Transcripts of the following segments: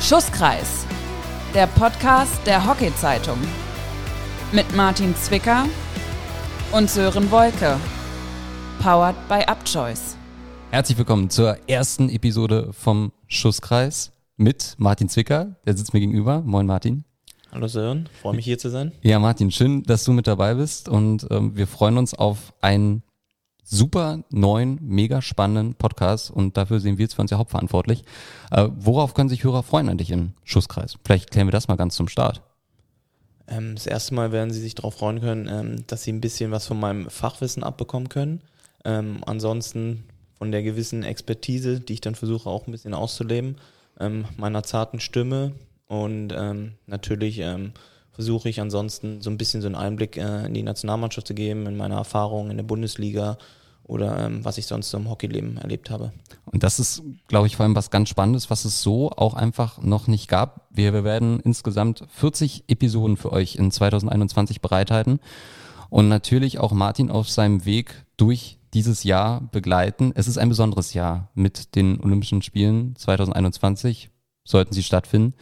Schusskreis, der Podcast der Hockey-Zeitung. Mit Martin Zwicker und Sören Wolke. Powered by Upchoice. Herzlich willkommen zur ersten Episode vom Schusskreis mit Martin Zwicker. Der sitzt mir gegenüber. Moin Martin. Hallo Sören, freue mich hier zu sein. Ja, Martin, schön, dass du mit dabei bist und ähm, wir freuen uns auf einen super neuen, mega spannenden Podcast und dafür sehen wir jetzt für uns ja hauptverantwortlich. Äh, worauf können sich Hörer freuen an dich im Schusskreis? Vielleicht klären wir das mal ganz zum Start. Ähm, das erste Mal werden sie sich darauf freuen können, ähm, dass sie ein bisschen was von meinem Fachwissen abbekommen können. Ähm, ansonsten von der gewissen Expertise, die ich dann versuche auch ein bisschen auszuleben, ähm, meiner zarten Stimme und ähm, natürlich ähm, versuche ich ansonsten so ein bisschen so einen Einblick äh, in die Nationalmannschaft zu geben, in meine Erfahrungen in der Bundesliga oder ähm, was ich sonst so im Hockeyleben erlebt habe. Und das ist, glaube ich, vor allem was ganz Spannendes, was es so auch einfach noch nicht gab. Wir, wir werden insgesamt 40 Episoden für euch in 2021 bereithalten und natürlich auch Martin auf seinem Weg durch dieses Jahr begleiten. Es ist ein besonderes Jahr mit den Olympischen Spielen 2021, sollten sie stattfinden,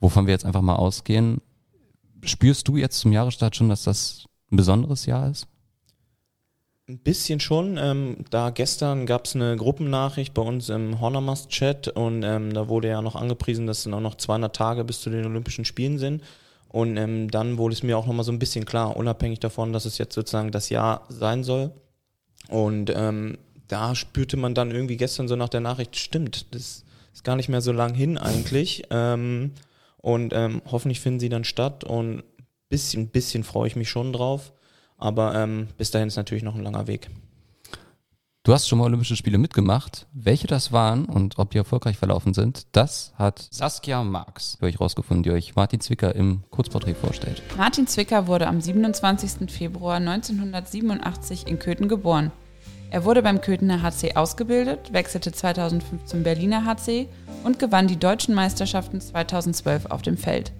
wovon wir jetzt einfach mal ausgehen. Spürst du jetzt zum Jahresstart schon, dass das ein besonderes Jahr ist? Ein bisschen schon. Ähm, da gestern gab es eine Gruppennachricht bei uns im Hornermast-Chat und ähm, da wurde ja noch angepriesen, dass es noch 200 Tage bis zu den Olympischen Spielen sind. Und ähm, dann wurde es mir auch nochmal so ein bisschen klar, unabhängig davon, dass es jetzt sozusagen das Jahr sein soll. Und ähm, da spürte man dann irgendwie gestern so nach der Nachricht, stimmt, das ist gar nicht mehr so lang hin eigentlich. Ähm, und ähm, hoffentlich finden sie dann statt und ein bisschen, bisschen freue ich mich schon drauf. Aber ähm, bis dahin ist natürlich noch ein langer Weg. Du hast schon mal Olympische Spiele mitgemacht. Welche das waren und ob die erfolgreich verlaufen sind, das hat Saskia Marx für euch rausgefunden, die euch Martin Zwicker im Kurzporträt vorstellt. Martin Zwicker wurde am 27. Februar 1987 in Köthen geboren. Er wurde beim Köthener HC ausgebildet, wechselte 2005 zum Berliner HC und gewann die deutschen Meisterschaften 2012 auf dem Feld.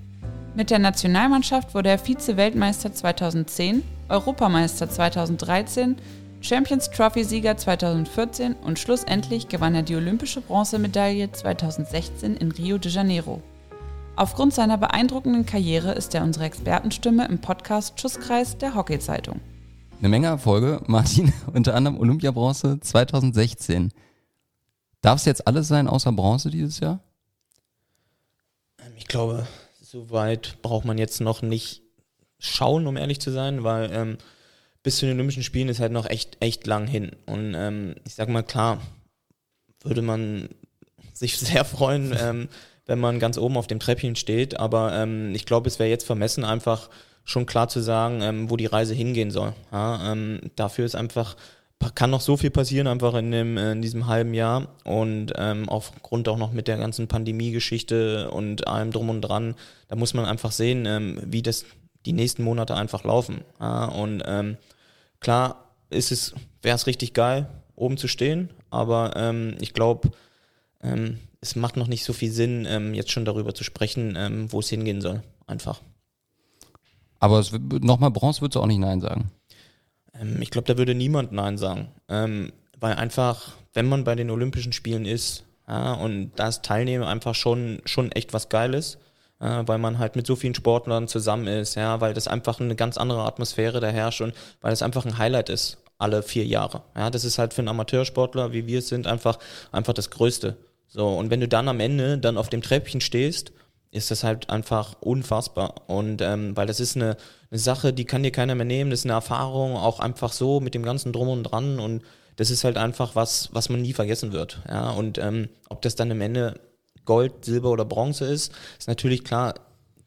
Mit der Nationalmannschaft wurde er Vize-Weltmeister 2010 Europameister 2013, Champions Trophy-Sieger 2014 und schlussendlich gewann er die olympische Bronzemedaille 2016 in Rio de Janeiro. Aufgrund seiner beeindruckenden Karriere ist er unsere Expertenstimme im Podcast Schusskreis der Hockey-Zeitung. Eine Menge Erfolge, Martin, unter anderem Olympiabronze 2016. Darf es jetzt alles sein außer Bronze dieses Jahr? Ähm, ich glaube, so weit braucht man jetzt noch nicht schauen, um ehrlich zu sein, weil ähm, bis zu den Olympischen Spielen ist halt noch echt, echt lang hin. Und ähm, ich sag mal, klar, würde man sich sehr freuen, ähm, wenn man ganz oben auf dem Treppchen steht, aber ähm, ich glaube, es wäre jetzt vermessen, einfach schon klar zu sagen, ähm, wo die Reise hingehen soll. Ja, ähm, dafür ist einfach kann noch so viel passieren einfach in, dem, in diesem halben Jahr und ähm, aufgrund auch noch mit der ganzen Pandemie-Geschichte und allem drum und dran, da muss man einfach sehen, ähm, wie das die nächsten Monate einfach laufen. Ja, und ähm, klar ist es, wäre es richtig geil, oben zu stehen, aber ähm, ich glaube, ähm, es macht noch nicht so viel Sinn, ähm, jetzt schon darüber zu sprechen, wo es hingehen soll. Einfach. Aber nochmal Bronze würdest du auch nicht Nein sagen. Ähm, ich glaube, da würde niemand Nein sagen. Ähm, weil einfach, wenn man bei den Olympischen Spielen ist, ja, und das Teilnehmen einfach schon, schon echt was Geiles, äh, weil man halt mit so vielen Sportlern zusammen ist, ja, weil das einfach eine ganz andere Atmosphäre da herrscht und weil es einfach ein Highlight ist, alle vier Jahre. Ja, das ist halt für einen Amateursportler, wie wir es sind, einfach, einfach das Größte. So, und wenn du dann am Ende dann auf dem Treppchen stehst, ist das halt einfach unfassbar. Und ähm, weil das ist eine, eine Sache, die kann dir keiner mehr nehmen, das ist eine Erfahrung, auch einfach so mit dem ganzen Drum und Dran und das ist halt einfach was, was man nie vergessen wird. Ja, und ähm, ob das dann am Ende Gold, Silber oder Bronze ist, ist natürlich klar,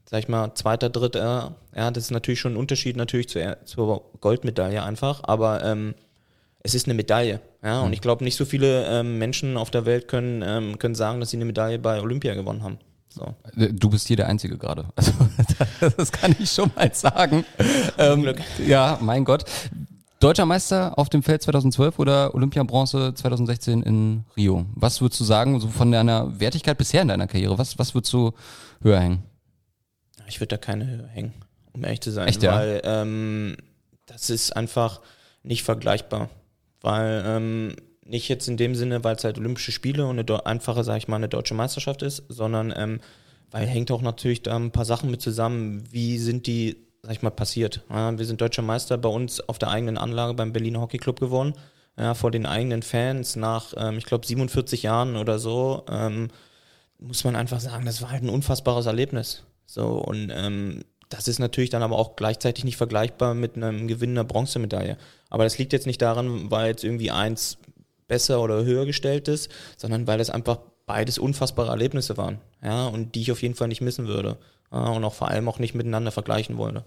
sag ich mal, zweiter, dritter, ja, das ist natürlich schon ein Unterschied natürlich zur, zur Goldmedaille einfach, aber ähm, es ist eine Medaille, ja, und mhm. ich glaube, nicht so viele ähm, Menschen auf der Welt können, ähm, können sagen, dass sie eine Medaille bei Olympia gewonnen haben. So. Du bist hier der Einzige gerade. Also, das kann ich schon mal sagen. Ähm, ja, mein Gott. Deutscher Meister auf dem Feld 2012 oder Olympiabronze 2016 in Rio? Was würdest du sagen, so von deiner Wertigkeit bisher in deiner Karriere? Was, was würdest du höher hängen? Ich würde da keine höher hängen, um ehrlich zu sein. Echt, ja? Weil ähm, das ist einfach nicht vergleichbar. Weil ähm, nicht jetzt in dem Sinne, weil es halt Olympische Spiele und eine einfache, sage ich mal, eine deutsche Meisterschaft ist, sondern ähm, weil hängt auch natürlich da ein paar Sachen mit zusammen. Wie sind die, sag ich mal, passiert? Ja, wir sind deutscher Meister bei uns auf der eigenen Anlage beim Berliner Hockey Club geworden, ja, vor den eigenen Fans nach, ähm, ich glaube, 47 Jahren oder so. Ähm, muss man einfach sagen, das war halt ein unfassbares Erlebnis. So, und ähm, das ist natürlich dann aber auch gleichzeitig nicht vergleichbar mit einem Gewinn einer Bronzemedaille. Aber das liegt jetzt nicht daran, weil jetzt irgendwie eins besser oder höher gestellt ist, sondern weil das einfach beides unfassbare Erlebnisse waren. Ja, und die ich auf jeden Fall nicht missen würde. Ja, und auch vor allem auch nicht miteinander vergleichen wollte.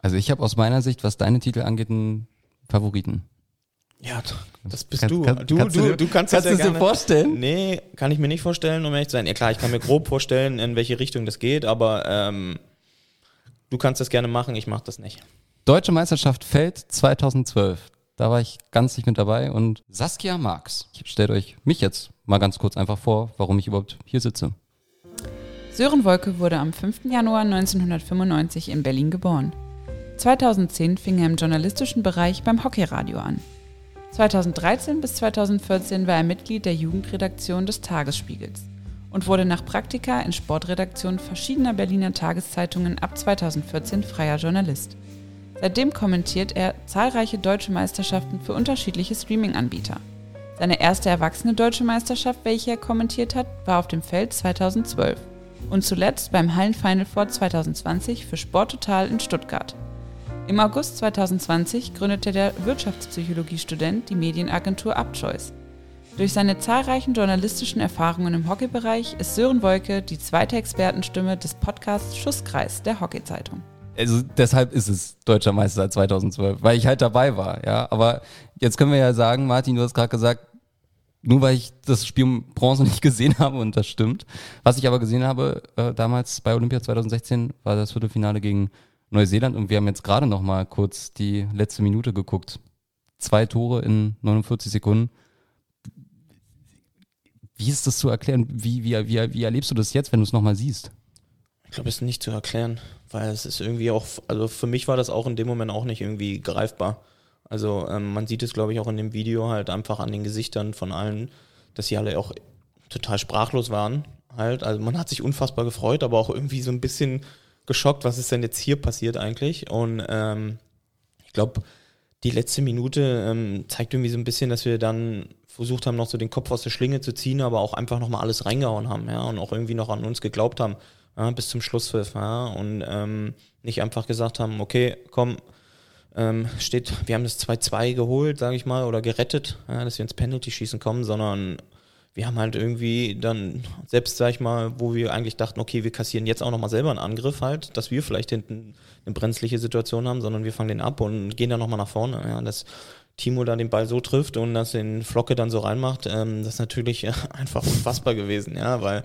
Also ich habe aus meiner Sicht, was deine Titel angeht, einen Favoriten. Ja, das bist Kann- du. kann- du, kannst du, du- du kannst, kannst das ja es dir gerne, vorstellen? Nee, kann ich mir nicht vorstellen, um ehrlich zu sein. Ja klar, ich kann mir grob vorstellen, in welche Richtung das geht, aber ähm, du kannst das gerne machen, ich mache das nicht. Deutsche Meisterschaft Feld 2012. Da war ich ganz nicht mit dabei und Saskia Marx. Stellt euch mich jetzt mal ganz kurz einfach vor, warum ich überhaupt hier sitze. Sören Wolke wurde am 5. Januar 1995 in Berlin geboren. 2010 fing er im journalistischen Bereich beim Hockeyradio an. 2013 bis 2014 war er Mitglied der Jugendredaktion des Tagesspiegels und wurde nach Praktika in Sportredaktionen verschiedener Berliner Tageszeitungen ab 2014 freier Journalist. Seitdem kommentiert er zahlreiche deutsche Meisterschaften für unterschiedliche Streaming-Anbieter. Seine erste erwachsene deutsche Meisterschaft, welche er kommentiert hat, war auf dem Feld 2012 und zuletzt beim Hallenfinal Four 2020 für Sporttotal in Stuttgart. Im August 2020 gründete der Wirtschaftspsychologiestudent die Medienagentur Upchoice. Durch seine zahlreichen journalistischen Erfahrungen im Hockeybereich ist Sören Wolke die zweite Expertenstimme des Podcasts Schusskreis der Hockeyzeitung. Also deshalb ist es Deutscher Meister 2012, weil ich halt dabei war, ja. Aber jetzt können wir ja sagen, Martin, du hast gerade gesagt, nur weil ich das Spiel um Bronze nicht gesehen habe und das stimmt. Was ich aber gesehen habe äh, damals bei Olympia 2016 war das Viertelfinale gegen Neuseeland und wir haben jetzt gerade noch mal kurz die letzte Minute geguckt. Zwei Tore in 49 Sekunden. Wie ist das zu erklären? Wie, wie, wie, wie erlebst du das jetzt, wenn du es nochmal siehst? Ich glaube, es ist nicht zu erklären, weil es ist irgendwie auch, also für mich war das auch in dem Moment auch nicht irgendwie greifbar. Also ähm, man sieht es, glaube ich, auch in dem Video halt einfach an den Gesichtern von allen, dass sie alle auch total sprachlos waren halt. Also man hat sich unfassbar gefreut, aber auch irgendwie so ein bisschen geschockt, was ist denn jetzt hier passiert eigentlich. Und ähm, ich glaube, die letzte Minute ähm, zeigt irgendwie so ein bisschen, dass wir dann versucht haben, noch so den Kopf aus der Schlinge zu ziehen, aber auch einfach nochmal alles reingehauen haben, ja, und auch irgendwie noch an uns geglaubt haben, ja, bis zum Schlusspfiff, ja, und ähm, nicht einfach gesagt haben, okay, komm, ähm, steht, wir haben das 2-2 geholt, sage ich mal, oder gerettet, ja, dass wir ins Penalty-Schießen kommen, sondern wir haben halt irgendwie dann, selbst sag ich mal, wo wir eigentlich dachten, okay, wir kassieren jetzt auch nochmal selber einen Angriff halt, dass wir vielleicht hinten eine brenzliche Situation haben, sondern wir fangen den ab und gehen dann nochmal nach vorne. Ja, dass Timo da den Ball so trifft und dass den Flocke dann so reinmacht, ähm, das ist natürlich einfach unfassbar gewesen, ja, weil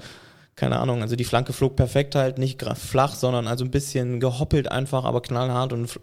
keine Ahnung, also die Flanke flog perfekt halt, nicht flach, sondern also ein bisschen gehoppelt einfach, aber knallhart und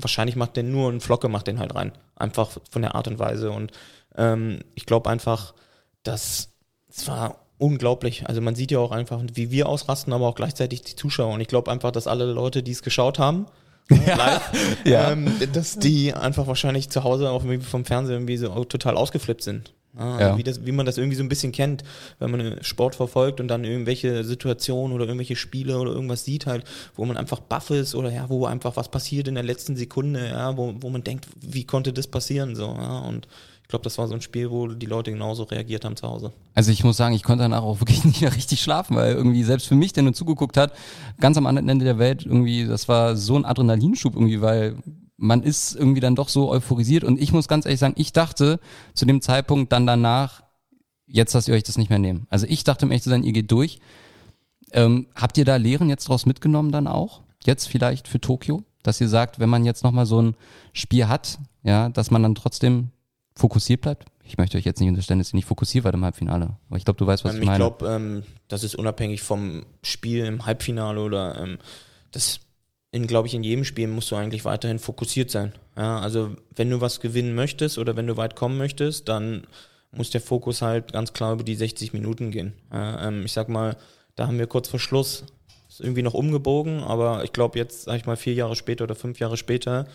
wahrscheinlich macht der nur ein Flocke macht den halt rein. Einfach von der Art und Weise und ähm, ich glaube einfach, dass es war unglaublich. Also man sieht ja auch einfach, wie wir ausrasten, aber auch gleichzeitig die Zuschauer. Und ich glaube einfach, dass alle Leute, die es geschaut haben, live, Ja. ähm, dass die einfach wahrscheinlich zu Hause auch vom Fernsehen irgendwie so total ausgeflippt sind. Also Ja. wie, das, wie man das irgendwie so ein bisschen kennt, wenn man Sport verfolgt und dann irgendwelche Situationen oder irgendwelche Spiele oder irgendwas sieht halt, wo man einfach baff ist oder ja, wo einfach was passiert in der letzten Sekunde, ja, wo, wo man denkt, wie konnte das passieren so, ja, und ich glaube, das war so ein Spiel, wo die Leute genauso reagiert haben zu Hause. Also ich muss sagen, ich konnte danach auch wirklich nicht mehr richtig schlafen, weil irgendwie selbst für mich, der nur zugeguckt hat, ganz am anderen Ende der Welt irgendwie, das war so ein Adrenalinschub irgendwie, weil man ist irgendwie dann doch so euphorisiert und ich muss ganz ehrlich sagen, ich dachte zu dem Zeitpunkt dann danach, jetzt lasst ihr euch das nicht mehr nehmen. Also ich dachte, um ehrlich zu sein, ihr geht durch. Ähm, habt ihr da Lehren jetzt draus mitgenommen dann auch? Jetzt vielleicht für Tokio? Dass ihr sagt, wenn man jetzt nochmal so ein Spiel hat, ja, dass man dann trotzdem fokussiert bleibt? Ich möchte euch jetzt nicht unterstellen, dass ihr nicht fokussiert wart im Halbfinale. Aber ich glaube, du weißt, was Ähm, ich ich meine. glaube, ähm, das ist unabhängig vom Spiel im Halbfinale oder ähm, das in, glaube ich, in jedem Spiel musst du eigentlich weiterhin fokussiert sein. Ja, also wenn du was gewinnen möchtest oder wenn du weit kommen möchtest, dann muss der Fokus halt ganz klar über die 60 Minuten gehen. Ja, ähm, ich sag mal, da haben wir kurz vor Schluss ist irgendwie noch umgebogen, aber ich glaube jetzt, sag ich mal, vier Jahre später oder fünf Jahre später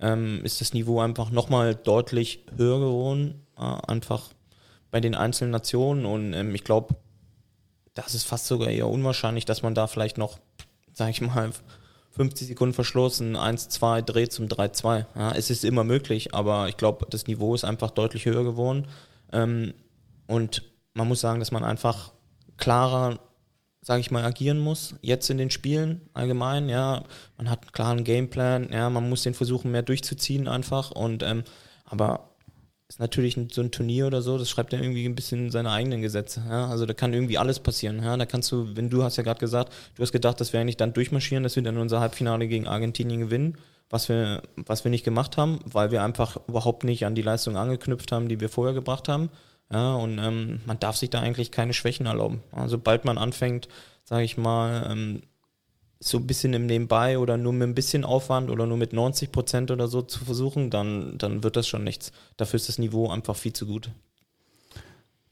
ähm, ist das Niveau einfach nochmal deutlich höher geworden, äh, einfach bei den einzelnen Nationen und ähm, ich glaube, das ist fast sogar eher unwahrscheinlich, dass man da vielleicht noch, sag ich mal, 50 Sekunden verschlossen, 1, 2, dreht zum 3-2. Ja, es ist immer möglich, aber ich glaube, das Niveau ist einfach deutlich höher geworden. Ähm, und man muss sagen, dass man einfach klarer, sage ich mal, agieren muss. Jetzt in den Spielen allgemein, ja, man hat einen klaren Gameplan, ja, man muss den versuchen, mehr durchzuziehen einfach. Und ähm, aber ist natürlich so ein Turnier oder so, das schreibt ja irgendwie ein bisschen seine eigenen Gesetze. Ja? Also da kann irgendwie alles passieren. Ja? Da kannst du, wenn du hast ja gerade gesagt, du hast gedacht, dass wir eigentlich dann durchmarschieren, dass wir dann unser Halbfinale gegen Argentinien gewinnen, was wir, was wir nicht gemacht haben, weil wir einfach überhaupt nicht an die Leistung angeknüpft haben, die wir vorher gebracht haben. Ja, und ähm, man darf sich da eigentlich keine Schwächen erlauben. Also sobald man anfängt, sage ich mal, ähm, so ein bisschen im Nebenbei oder nur mit ein bisschen Aufwand oder nur mit 90 Prozent oder so zu versuchen, dann, dann wird das schon nichts. Dafür ist das Niveau einfach viel zu gut.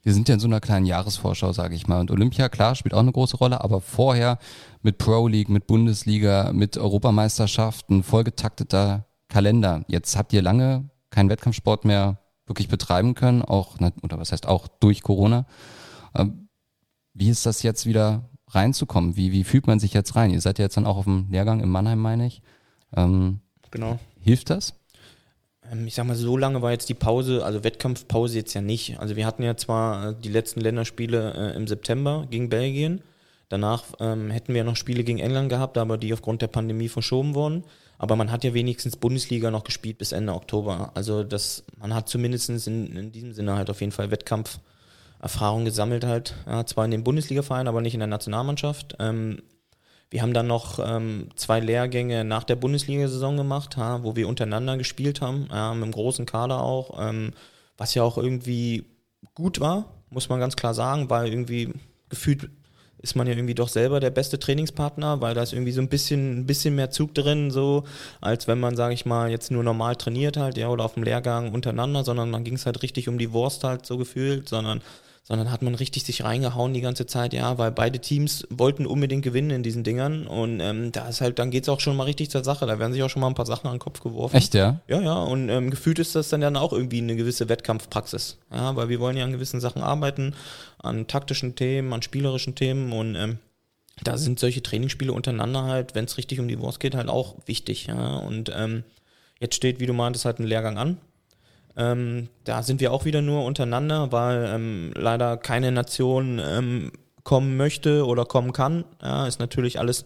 Wir sind ja in so einer kleinen Jahresvorschau, sage ich mal. Und Olympia, klar, spielt auch eine große Rolle, aber vorher mit Pro League, mit Bundesliga, mit Europameisterschaften, vollgetakteter Kalender. Jetzt habt ihr lange keinen Wettkampfsport mehr wirklich betreiben können, auch, oder was heißt auch durch Corona. Ähm, wie ist das jetzt wieder reinzukommen? Wie, wie fühlt man sich jetzt rein? Ihr seid ja jetzt dann auch auf dem Lehrgang in Mannheim, meine ich. Ähm, genau. Hilft das? Ähm, ich sag mal, so lange war jetzt die Pause, also Wettkampfpause jetzt ja nicht. Also wir hatten ja zwar äh, die letzten Länderspiele äh, im September gegen Belgien. Danach ähm, hätten wir noch Spiele gegen England gehabt, aber die aufgrund der Pandemie verschoben wurden. Aber man hat ja wenigstens Bundesliga noch gespielt bis Ende Oktober. Also das, man hat zumindest in, in diesem Sinne halt auf jeden Fall Wettkampf Erfahrung gesammelt halt, ja, zwar in den Bundesliga-Verein, aber nicht in der Nationalmannschaft. Ähm, wir haben dann noch ähm, zwei Lehrgänge nach der Bundesliga-Saison gemacht, ha, wo wir untereinander gespielt haben, ja, mit einem großen Kader auch, ähm, was ja auch irgendwie gut war, muss man ganz klar sagen, weil irgendwie gefühlt ist man ja irgendwie doch selber der beste Trainingspartner, weil da ist irgendwie so ein bisschen, ein bisschen mehr Zug drin, so, als wenn man, sage ich mal, jetzt nur normal trainiert halt, ja, oder auf dem Lehrgang untereinander, sondern dann ging es halt richtig um die Wurst halt so gefühlt, sondern sondern hat man richtig sich reingehauen die ganze Zeit, ja, weil beide Teams wollten unbedingt gewinnen in diesen Dingern und ähm, da ist halt, dann geht es auch schon mal richtig zur Sache, da werden sich auch schon mal ein paar Sachen an den Kopf geworfen. Echt, ja? Ja, ja, und ähm, gefühlt ist das dann, dann auch irgendwie eine gewisse Wettkampfpraxis, ja, weil wir wollen ja an gewissen Sachen arbeiten, an taktischen Themen, an spielerischen Themen und ähm, da sind solche Trainingsspiele untereinander halt, wenn es richtig um die Wurst geht, halt auch wichtig, ja, und ähm, jetzt steht, wie du meintest, halt ein Lehrgang an, ähm, da sind wir auch wieder nur untereinander, weil ähm, leider keine Nation ähm, kommen möchte oder kommen kann. Ja, ist natürlich alles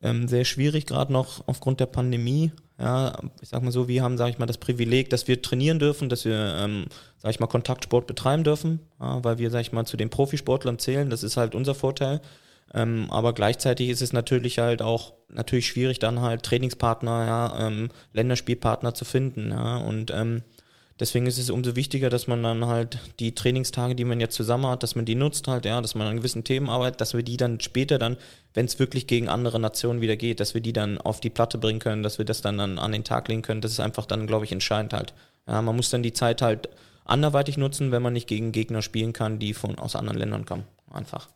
ähm, sehr schwierig, gerade noch aufgrund der Pandemie. Ja, ich sag mal so, wir haben, sag ich mal, das Privileg, dass wir trainieren dürfen, dass wir, ähm, sag ich mal, Kontaktsport betreiben dürfen, ja, weil wir, sag ich mal, zu den Profisportlern zählen. Das ist halt unser Vorteil. Ähm, aber gleichzeitig ist es natürlich halt auch natürlich schwierig, dann halt Trainingspartner, ja, ähm, Länderspielpartner zu finden. Ja, und ähm, Deswegen ist es umso wichtiger, dass man dann halt die Trainingstage, die man jetzt zusammen hat, dass man die nutzt halt, ja, dass man an gewissen Themen arbeitet, dass wir die dann später dann, wenn es wirklich gegen andere Nationen wieder geht, dass wir die dann auf die Platte bringen können, dass wir das dann, dann an den Tag legen können. Das ist einfach dann, glaube ich, entscheidend halt. Ja, man muss dann die Zeit halt anderweitig nutzen, wenn man nicht gegen Gegner spielen kann, die von aus anderen Ländern kommen. Einfach.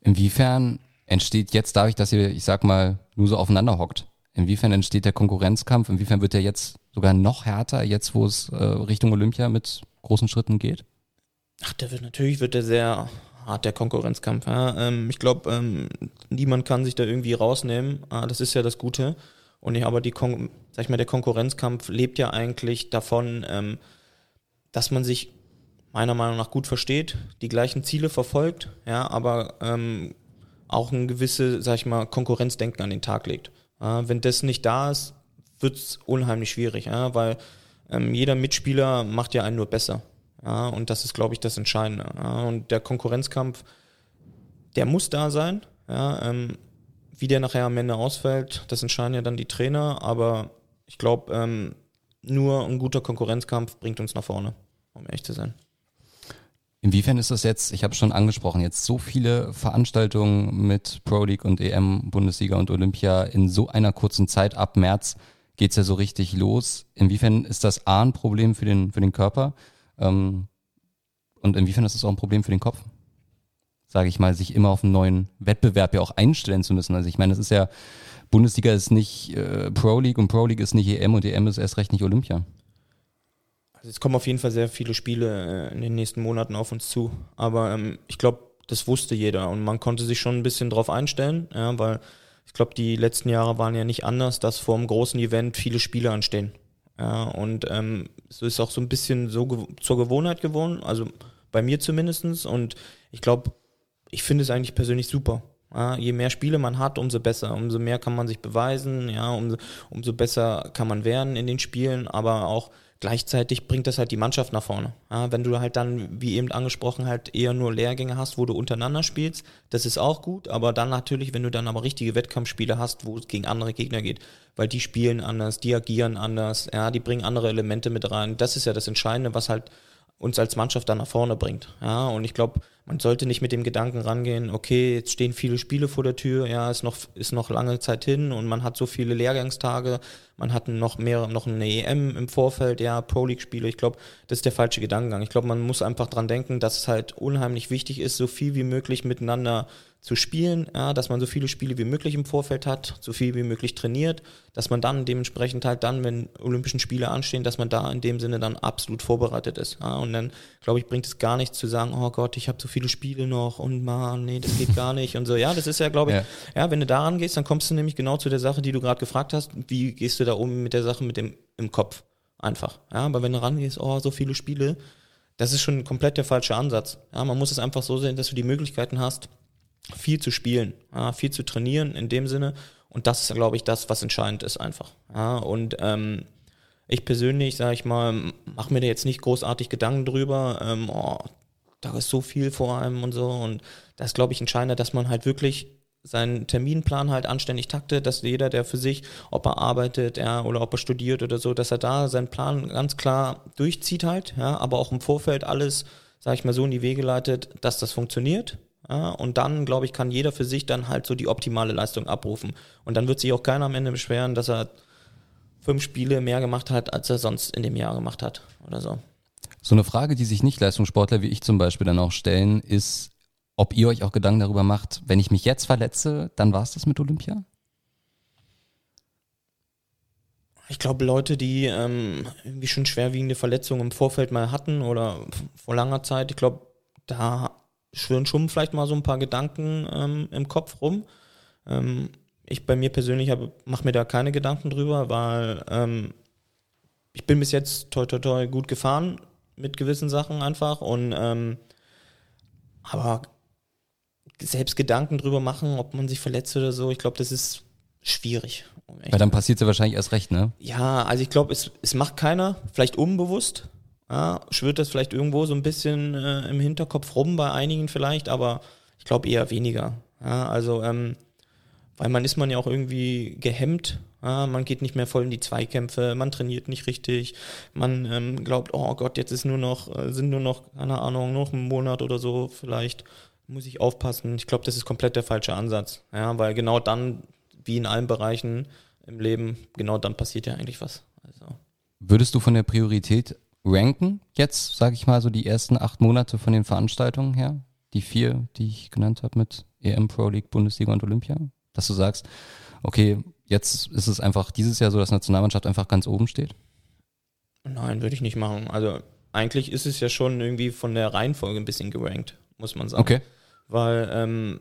Inwiefern entsteht jetzt dadurch, dass ihr, ich sag mal, nur so aufeinander hockt, Inwiefern entsteht der Konkurrenzkampf? Inwiefern wird der jetzt sogar noch härter, jetzt wo es äh, Richtung Olympia mit großen Schritten geht? Ach, der wird natürlich wird der sehr hart, der Konkurrenzkampf. Ja. Ähm, ich glaube, ähm, niemand kann sich da irgendwie rausnehmen. Ah, das ist ja das Gute. Und ich, aber die Kon sag ich mal, der Konkurrenzkampf lebt ja eigentlich davon, ähm, dass man sich meiner Meinung nach gut versteht, die gleichen Ziele verfolgt, ja, aber ähm, auch ein gewisse, sag ich mal, Konkurrenzdenken an den Tag legt. Wenn das nicht da ist, wird es unheimlich schwierig, weil ähm, jeder Mitspieler macht ja einen nur besser. Und das ist, glaube ich, das Entscheidende. Und der Konkurrenzkampf, der muss da sein. Ähm, wie der nachher am Ende ausfällt, das entscheiden ja dann die Trainer, aber ich glaube, ähm, nur ein guter Konkurrenzkampf bringt uns nach vorne, um ehrlich zu sein. Inwiefern ist das jetzt, ich habe schon angesprochen, jetzt so viele Veranstaltungen mit Pro League und EM, Bundesliga und Olympia in so einer kurzen Zeit, ab März geht's ja so richtig los. Inwiefern ist das A ein Problem für den, für den Körper? Ähm, und inwiefern ist das auch ein Problem für den Kopf? Sage ich mal, sich immer auf einen neuen Wettbewerb ja auch einstellen zu müssen. Also ich meine, es ist ja, Bundesliga ist nicht äh, Pro League und Pro League ist nicht EM und EM ist erst recht nicht Olympia. Also es kommen auf jeden Fall sehr viele Spiele äh, in den nächsten Monaten auf uns zu. Aber ähm, ich glaube, das wusste jeder und man konnte sich schon ein bisschen drauf einstellen, ja, weil ich glaube, die letzten Jahre waren ja nicht anders, dass vor einem großen Event viele Spiele anstehen. Ja, und ähm, so ist auch so ein bisschen so gew zur Gewohnheit geworden, also bei mir zumindestens. Und ich glaube, ich finde es eigentlich persönlich super. Ja, je mehr Spiele man hat, umso besser. Umso mehr kann man sich beweisen, ja, umso, umso besser kann man werden in den Spielen, aber auch gleichzeitig bringt das halt die Mannschaft nach vorne. Ja, wenn du halt dann, wie eben angesprochen, halt eher nur Lehrgänge hast, wo du untereinander spielst, das ist auch gut, aber dann natürlich, wenn du dann aber richtige Wettkampfspiele hast, wo es gegen andere Gegner geht, weil die spielen anders, die agieren anders, ja, die bringen andere Elemente mit rein. Das ist ja das Entscheidende, was halt uns als Mannschaft dann nach vorne bringt. Ja, und ich glaube, man sollte nicht mit dem Gedanken rangehen, okay, jetzt stehen viele Spiele vor der Tür, ja, ist noch, ist noch lange Zeit hin und man hat so viele Lehrgangstage, man hat noch mehr, noch eine EM im Vorfeld, ja, Pro League Spiele. Ich glaube, das ist der falsche Gedankengang. Ich glaube, man muss einfach dran denken, dass es halt unheimlich wichtig ist, so viel wie möglich miteinander zu spielen, ja, dass man so viele Spiele wie möglich im Vorfeld hat, so viel wie möglich trainiert, dass man dann dementsprechend halt dann, wenn Olympischen Spiele anstehen, dass man da in dem Sinne dann absolut vorbereitet ist. Ja, und dann, glaube ich, bringt es gar nichts zu sagen, oh Gott, ich habe so viele Spiele noch und man, nee, das geht gar nicht und so. Ja, das ist ja, glaube ich, ja. ja, wenn du daran gehst, dann kommst du nämlich genau zu der Sache, die du gerade gefragt hast, wie gehst du da um mit der Sache mit dem im Kopf? Einfach. Ja, aber wenn du rangehst, oh, so viele Spiele, das ist schon komplett der falsche Ansatz. Ja, man muss es einfach so sehen, dass du die Möglichkeiten hast, viel zu spielen, ja, viel zu trainieren in dem Sinne. Und das ist, glaube ich, das, was entscheidend ist einfach. Ja, und ähm, ich persönlich, sage ich mal, mache mir da jetzt nicht großartig Gedanken drüber. Ähm, oh, da ist so viel vor einem und so. Und das ist, glaube ich, entscheidend, dass man halt wirklich seinen Terminplan halt anständig taktet, dass jeder, der für sich, ob er arbeitet, ja, oder ob er studiert oder so, dass er da seinen Plan ganz klar durchzieht halt, ja, aber auch im Vorfeld alles, sage ich mal, so in die Wege leitet, dass das funktioniert, ja, und dann, glaube ich, kann jeder für sich dann halt so die optimale Leistung abrufen. Und dann wird sich auch keiner am Ende beschweren, dass er fünf Spiele mehr gemacht hat, als er sonst in dem Jahr gemacht hat oder so. So eine Frage, die sich nicht Leistungssportler wie ich zum Beispiel dann auch stellen, ist, ob ihr euch auch Gedanken darüber macht, wenn ich mich jetzt verletze, dann war es das mit Olympia? Ich glaube, Leute, die ähm, irgendwie schon schwerwiegende Verletzungen im Vorfeld mal hatten oder vor langer Zeit, ich glaube, da schwirren schon vielleicht mal so ein paar Gedanken ähm, im Kopf rum. Ähm, ich bei mir persönlich mache mir da keine Gedanken drüber, weil ähm, ich bin bis jetzt toi toi toi gut gefahren mit gewissen Sachen einfach und ähm, aber selbst Gedanken drüber machen, ob man sich verletzt oder so, ich glaube, das ist schwierig. Weil dann passiert es ja wahrscheinlich erst recht, ne? Ja, also ich glaube, es, es macht keiner, vielleicht unbewusst, ja, schwirrt das vielleicht irgendwo so ein bisschen äh, im Hinterkopf rum bei einigen vielleicht, aber ich glaube eher weniger. Ja, also, ähm, weil man ist man ja auch irgendwie gehemmt. Ja, man geht nicht mehr voll in die Zweikämpfe, man trainiert nicht richtig, man ähm, glaubt, oh Gott, jetzt ist nur noch, äh, sind nur noch, keine Ahnung, noch ein Monat oder so vielleicht, muss ich aufpassen. Ich glaube, das ist komplett der falsche Ansatz. Ja, weil genau dann, wie in allen Bereichen im Leben, genau dann passiert ja eigentlich was. Also. Würdest du von der Priorität ranken jetzt, sage ich mal, so die ersten acht Monate von den Veranstaltungen her? Die vier, die ich genannt habe mit EM, Pro League, Bundesliga und Olympia? Dass du sagst, okay, jetzt ist es einfach dieses Jahr so, dass Nationalmannschaft einfach ganz oben steht? Nein, würde ich nicht machen. Also eigentlich ist es ja schon irgendwie von der Reihenfolge ein bisschen gerankt, muss man sagen. Okay. Weil, ähm,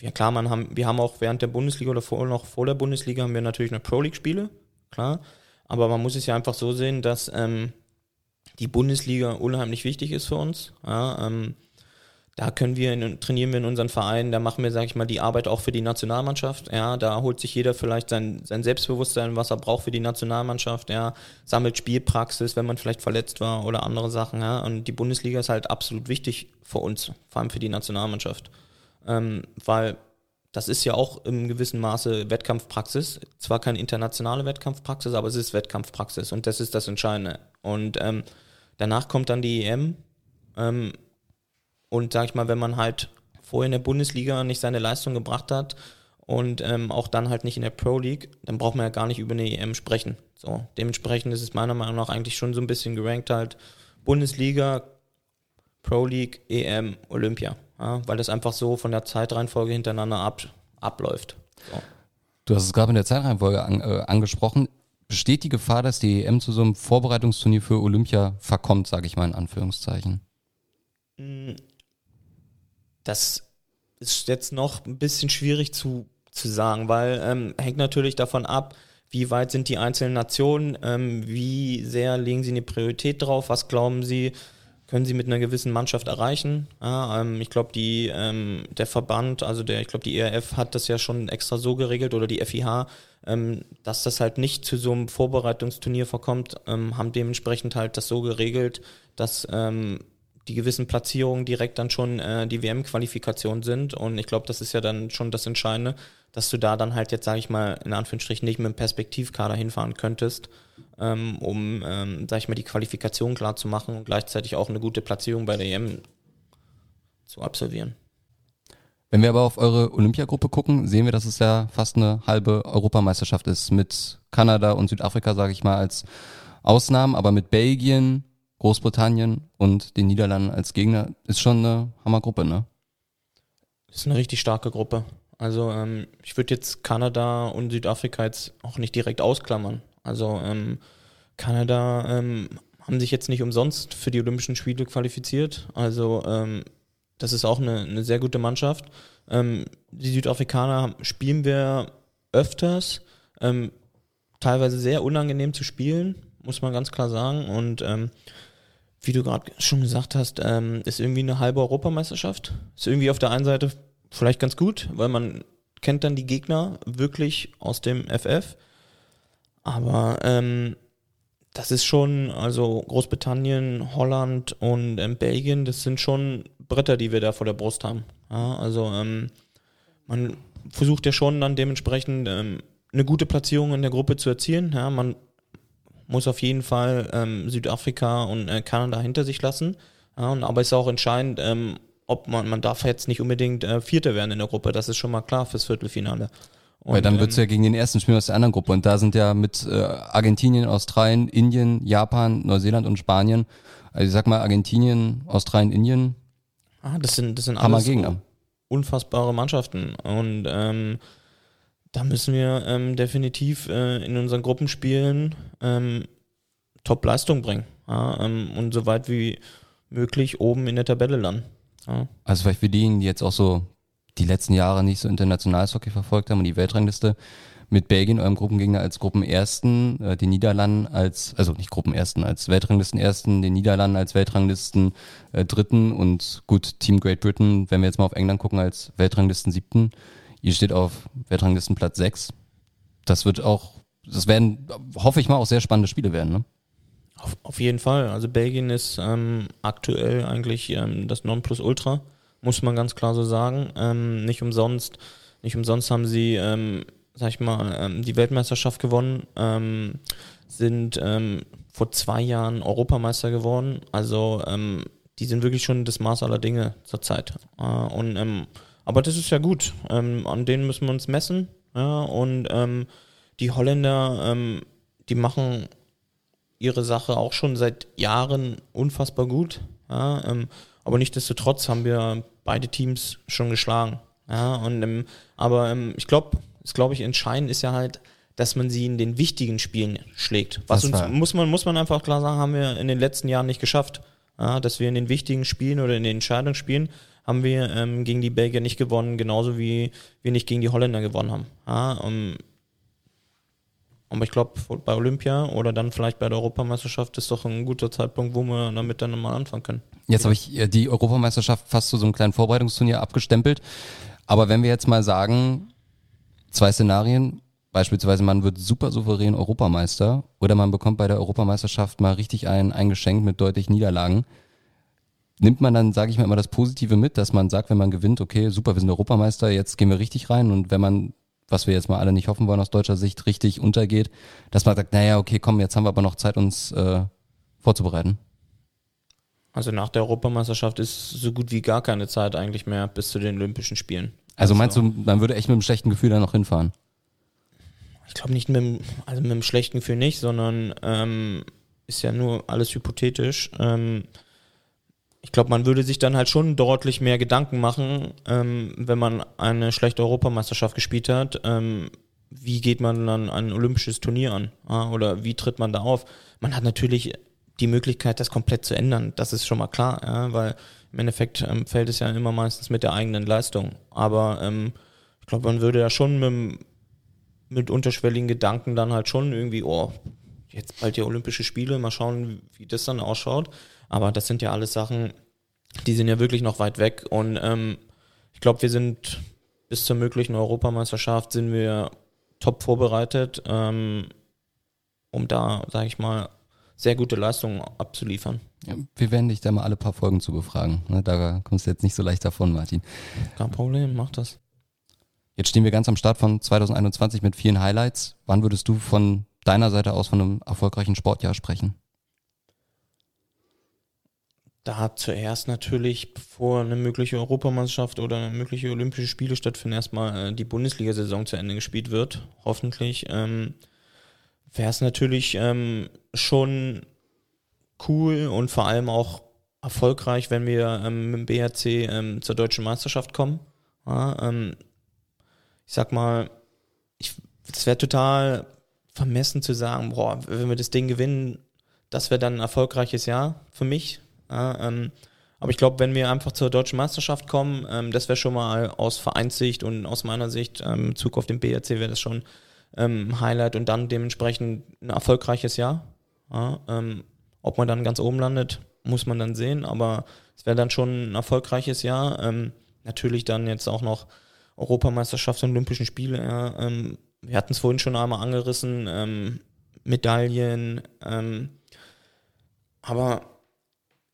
ja klar, man haben, wir haben auch während der Bundesliga oder vor, noch vor der Bundesliga haben wir natürlich noch Pro League-Spiele, klar. Aber man muss es ja einfach so sehen, dass ähm, die Bundesliga unheimlich wichtig ist für uns. Ja, ähm, da können wir, in, trainieren wir in unseren Vereinen, da machen wir, sage ich mal, die Arbeit auch für die Nationalmannschaft. Ja, da holt sich jeder vielleicht sein, sein Selbstbewusstsein, was er braucht für die Nationalmannschaft. Ja, sammelt Spielpraxis, wenn man vielleicht verletzt war oder andere Sachen. Ja, und die Bundesliga ist halt absolut wichtig für uns, vor allem für die Nationalmannschaft, ähm, weil das ist ja auch im gewissen Maße Wettkampfpraxis. Zwar keine internationale Wettkampfpraxis, aber es ist Wettkampfpraxis und das ist das Entscheidende. Und ähm, Danach kommt dann die EM. Ähm, und sag ich mal, wenn man halt vorher in der Bundesliga nicht seine Leistung gebracht hat und ähm, auch dann halt nicht in der Pro League, dann braucht man ja gar nicht über eine EM sprechen. So, dementsprechend ist es meiner Meinung nach eigentlich schon so ein bisschen gerankt halt Bundesliga, Pro League, EM, Olympia. Ja, weil das einfach so von der Zeitreihenfolge hintereinander ab, abläuft. So. Du hast es gerade in der Zeitreihenfolge an, äh, angesprochen besteht die Gefahr, dass die EM zu so einem Vorbereitungsturnier für Olympia verkommt, sage ich mal in Anführungszeichen? Mm. das ist jetzt noch ein bisschen schwierig zu, zu sagen, weil ähm, hängt natürlich davon ab, wie weit sind die einzelnen Nationen, ähm, wie sehr legen sie eine Priorität drauf, was glauben sie, können sie mit einer gewissen Mannschaft erreichen. Ja, ähm, ich glaube, die ähm, der Verband, also der, ich glaube, die ERF hat das ja schon extra so geregelt oder die FIH, ähm, dass das halt nicht zu so einem Vorbereitungsturnier vorkommt, ähm, haben dementsprechend halt das so geregelt, dass ähm, die gewissen Platzierungen direkt dann schon äh, die WM-Qualifikation sind. Und ich glaube, das ist ja dann schon das Entscheidende, dass du da dann halt jetzt, sage ich mal, in Anführungsstrichen nicht mit einem Perspektivkader hinfahren könntest, ähm, um, ähm, sage ich mal, die Qualifikation klar zu machen und gleichzeitig auch eine gute Platzierung bei der EM zu absolvieren. Wenn wir aber auf eure Olympiagruppe gucken, sehen wir, dass es ja fast eine halbe Europameisterschaft ist mit Kanada und Südafrika, sage ich mal, als Ausnahmen, aber mit Belgien, Großbritannien und den Niederlanden als Gegner ist schon eine Hammergruppe, ne? Ist eine richtig starke Gruppe. Also ähm, ich würde jetzt Kanada und Südafrika jetzt auch nicht direkt ausklammern. Also ähm, Kanada ähm, haben sich jetzt nicht umsonst für die Olympischen Spiele qualifiziert. Also ähm, das ist auch eine, eine sehr gute Mannschaft. Ähm, die Südafrikaner spielen wir öfters, ähm, teilweise sehr unangenehm zu spielen, muss man ganz klar sagen. Und ähm, wie du gerade schon gesagt hast, ist irgendwie eine halbe Europameisterschaft. Ist irgendwie auf der einen Seite vielleicht ganz gut, weil man kennt dann die Gegner wirklich aus dem FF. Aber ähm, das ist schon, also Großbritannien, Holland und ähm, Belgien, das sind schon Bretter, die wir da vor der Brust haben. Ja, also ähm, man versucht ja schon dann dementsprechend ähm, eine gute Platzierung in der Gruppe zu erzielen. Ja, man muss auf jeden Fall ähm, Südafrika und äh, Kanada hinter sich lassen. Ja, und, aber es ist auch entscheidend, ähm, ob man, man darf jetzt nicht unbedingt äh, Vierter werden in der Gruppe, das ist schon mal klar fürs Viertelfinale. Und, Weil dann wird's ähm, ja gegen den ersten spielen aus der anderen Gruppe und da sind ja mit äh, Argentinien, Australien, Indien, Japan, Neuseeland und Spanien, also ich sag mal Argentinien, Australien, Indien. Ah, das sind, das sind alles Gegner. unfassbare Mannschaften und ähm, da müssen wir ähm, definitiv äh, in unseren Gruppenspielen ähm, Top-Leistung bringen ja, ähm, und so weit wie möglich oben in der Tabelle landen. Ja. Also vielleicht für diejenigen, die jetzt auch so die letzten Jahre nicht so internationales Hockey verfolgt haben und die Weltrangliste mit Belgien, eurem Gruppengegner, als Gruppenersten, äh, den Niederlanden als, also nicht Gruppenersten, als Weltranglistenersten, den Niederlanden als Weltranglisten äh, Dritten und gut, Team Great Britain, wenn wir jetzt mal auf England gucken, als Weltranglisten Siebten. Ihr steht auf Weltranglistenplatz 6. Das wird auch, das werden, hoffe ich mal, auch sehr spannende Spiele werden, ne? Auf, auf jeden Fall. Also Belgien ist ähm, aktuell eigentlich ähm, das Nonplusultra, muss man ganz klar so sagen. Ähm, nicht umsonst, nicht umsonst haben sie, ähm, sag ich mal, ähm, die Weltmeisterschaft gewonnen, ähm, sind ähm, vor zwei Jahren Europameister geworden. Also ähm, die sind wirklich schon das Maß aller Dinge zurzeit. Äh, und ähm, aber das ist ja gut. An denen müssen wir uns messen. Ja, und die Holländer, die machen ihre Sache auch schon seit Jahren unfassbar gut. Ja, aber nichtsdestotrotz haben wir beide Teams schon geschlagen. Ja, und, ähm, aber ähm, ich glaube, das glaube ich entscheidend ist ja halt, dass man sie in den wichtigen Spielen schlägt. Was uns, muss man, muss man einfach klar sagen, haben wir in den letzten Jahren nicht geschafft. Ja, dass wir in den wichtigen Spielen oder in den Entscheidungsspielen haben wir ähm, gegen die Belgier nicht gewonnen, genauso wie wir nicht gegen die Holländer gewonnen haben. Ja, um, ähm, aber ich glaube, bei Olympia oder dann vielleicht bei der Europameisterschaft ist doch ein guter Zeitpunkt, wo wir damit dann mal anfangen können. Jetzt habe ich äh, die Europameisterschaft fast zu so einem kleinen Vorbereitungsturnier abgestempelt. Aber wenn wir jetzt mal sagen, zwei Szenarien, beispielsweise man wird super souverän Europameister oder man bekommt bei der Europameisterschaft mal richtig ein, ein Geschenk mit deutlichen Niederlagen nimmt man dann, sage ich mal, immer das Positive mit, dass man sagt, wenn man gewinnt, okay, super, wir sind Europameister, jetzt gehen wir richtig rein und wenn man, was wir jetzt mal alle nicht hoffen wollen aus deutscher Sicht, richtig untergeht, dass man sagt, naja, okay, komm, jetzt haben wir aber noch Zeit, uns äh, vorzubereiten. Also nach der Europameisterschaft ist so gut wie gar keine Zeit eigentlich mehr bis zu den Olympischen Spielen. Also, also meinst du, man würde echt mit einem schlechten Gefühl da noch hinfahren? Ich glaube nicht mit, dem, also mit einem schlechten Gefühl nicht, sondern ähm, ist ja nur alles hypothetisch. Ähm, ich glaube, man würde sich dann halt schon deutlich mehr Gedanken machen, ähm, wenn man eine schlechte Europameisterschaft gespielt hat. Ähm, wie geht man dann ein olympisches Turnier an? Ja, oder wie tritt man da auf? Man hat natürlich die Möglichkeit, das komplett zu ändern. Das ist schon mal klar, ja, weil im Endeffekt ähm, fällt es ja immer meistens mit der eigenen Leistung. Aber ähm, ich glaube, man würde ja schon mit, mit unterschwelligen Gedanken dann halt schon irgendwie, oh, jetzt bald die Olympische Spiele, mal schauen, wie das dann ausschaut. Aber das sind ja alles Sachen, die sind ja wirklich noch weit weg. Und ähm, ich glaube, wir sind bis zur möglichen Europameisterschaft sind wir top vorbereitet, ähm, um da, sage ich mal, sehr gute Leistungen abzuliefern. Ja, wir werden dich da mal alle paar Folgen zu befragen. Ne, da kommst du jetzt nicht so leicht davon, Martin. Kein Problem, mach das. Jetzt stehen wir ganz am Start von 2021 mit vielen Highlights. Wann würdest du von deiner Seite aus von einem erfolgreichen Sportjahr sprechen? Da zuerst natürlich, bevor eine mögliche Europameisterschaft oder mögliche Olympische Spiele stattfinden, erstmal äh, die Bundesliga-Saison zu Ende gespielt wird, hoffentlich. Ähm, Wäre es natürlich ähm, schon cool und vor allem auch erfolgreich, wenn wir ähm, mit dem BRC ähm, zur deutschen Meisterschaft kommen. Ja, ähm, ich sag mal, es wäre total vermessen zu sagen, boah, wenn wir das Ding gewinnen, das wäre dann ein erfolgreiches Jahr für mich. Ja, ähm, aber ich glaube, wenn wir einfach zur deutschen Meisterschaft kommen, ähm, das wäre schon mal aus Vereinssicht und aus meiner Sicht, ähm, Zug auf den BRC wäre das schon ähm, Highlight und dann dementsprechend ein erfolgreiches Jahr. Ja, ähm, ob man dann ganz oben landet, muss man dann sehen, aber es wäre dann schon ein erfolgreiches Jahr. Ähm, natürlich dann jetzt auch noch Europameisterschaft und Olympischen Spiele. Ja, wir hatten es vorhin schon einmal angerissen, ähm, Medaillen, ähm, aber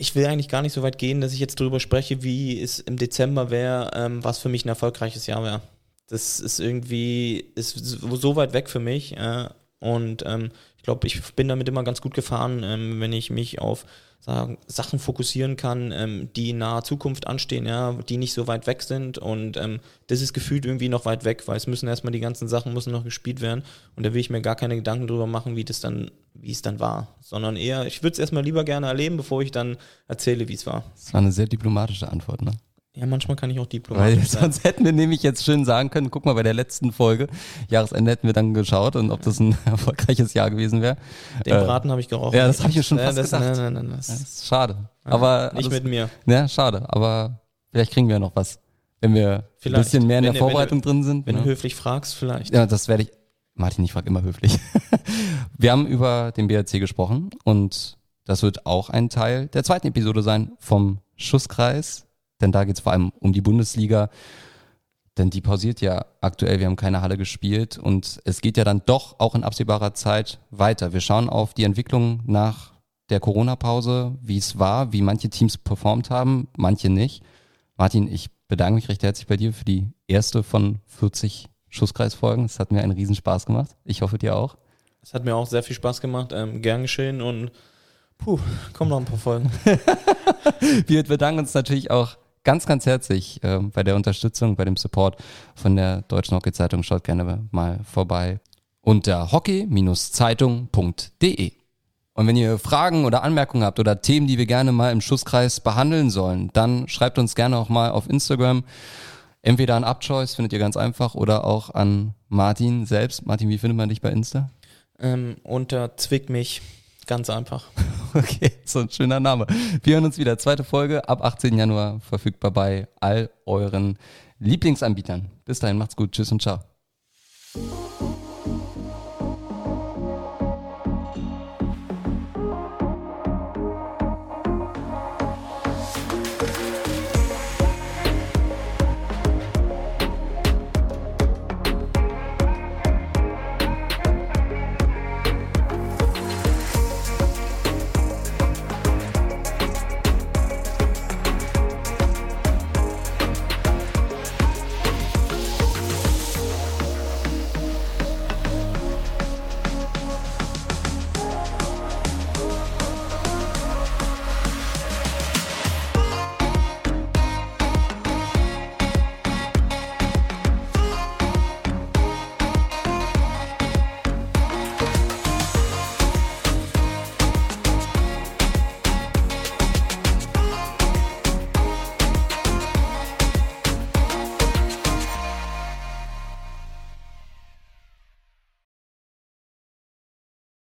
ich will eigentlich gar nicht so weit gehen, dass ich jetzt darüber spreche, wie es im Dezember wäre, ähm, was für mich ein erfolgreiches Jahr wäre. Das ist irgendwie, ist so weit weg für mich. Äh, und ähm, ich glaube, ich bin damit immer ganz gut gefahren, ähm, wenn ich mich auf sagen, Sachen fokussieren kann, ähm, die in naher Zukunft anstehen, ja, die nicht so weit weg sind. Und ähm, das ist gefühlt irgendwie noch weit weg, weil es müssen erstmal die ganzen Sachen müssen noch gespielt werden. Und da will ich mir gar keine Gedanken drüber machen, wie das dann, wie es dann war. Sondern eher, ich würde es erstmal lieber gerne erleben, bevor ich dann erzähle, wie es war. Das war eine sehr diplomatische Antwort, ne? Ja, manchmal kann ich auch diplomatisch Weil sein. sonst hätten wir nämlich jetzt schön sagen können, guck mal, bei der letzten Folge, Jahresende hätten wir dann geschaut und ob das ein erfolgreiches Jahr gewesen wäre. Den Äh, Braten habe ich geraucht. Ja, das habe ich mir schon Ja, fast das, gedacht. Nein, nein, nein, das, Das ist schade. Ja, aber nicht alles- mit mir. Ja, schade. Aber vielleicht kriegen wir ja noch was, wenn wir Vielleicht. ein bisschen mehr in Wenn der du- wenn Vorbereitung drin sind. Wenn ne? du höflich fragst, vielleicht. Ja, das werde ich. Martin, ich frage immer höflich. Wir haben über den BRC gesprochen und das wird auch ein Teil der zweiten Episode sein vom Schusskreis, denn da geht es vor allem um die Bundesliga. Denn die pausiert ja aktuell, wir haben keine Halle gespielt und es geht ja dann doch auch in absehbarer Zeit weiter. Wir schauen auf die Entwicklung nach der Corona-Pause, wie es war, wie manche Teams performt haben, manche nicht. Martin, ich bedanke mich recht herzlich bei dir für die erste von 40 Schusskreisfolgen. Es hat mir einen Riesenspaß gemacht. Ich hoffe dir auch. Es hat mir auch sehr viel Spaß gemacht. Ähm, gern geschehen und puh, kommen noch ein paar Folgen. Wir bedanken uns natürlich auch ganz, ganz herzlich äh, bei der Unterstützung, bei dem Support von der Deutschen Hockey Zeitung. Schaut gerne mal vorbei unter hockey-zeitung.de. Und wenn ihr Fragen oder Anmerkungen habt oder Themen, die wir gerne mal im Schusskreis behandeln sollen, dann schreibt uns gerne auch mal auf Instagram. Entweder an Upchoice, findet ihr ganz einfach, oder auch an Martin selbst. Martin, wie findet man dich bei Insta? Ähm, unter Zwick mich. Ganz einfach. Okay, so ein schöner Name. Wir hören uns wieder. Zweite Folge ab 18. Januar verfügbar bei all euren Lieblingsanbietern. Bis dahin, macht's gut. Tschüss und ciao.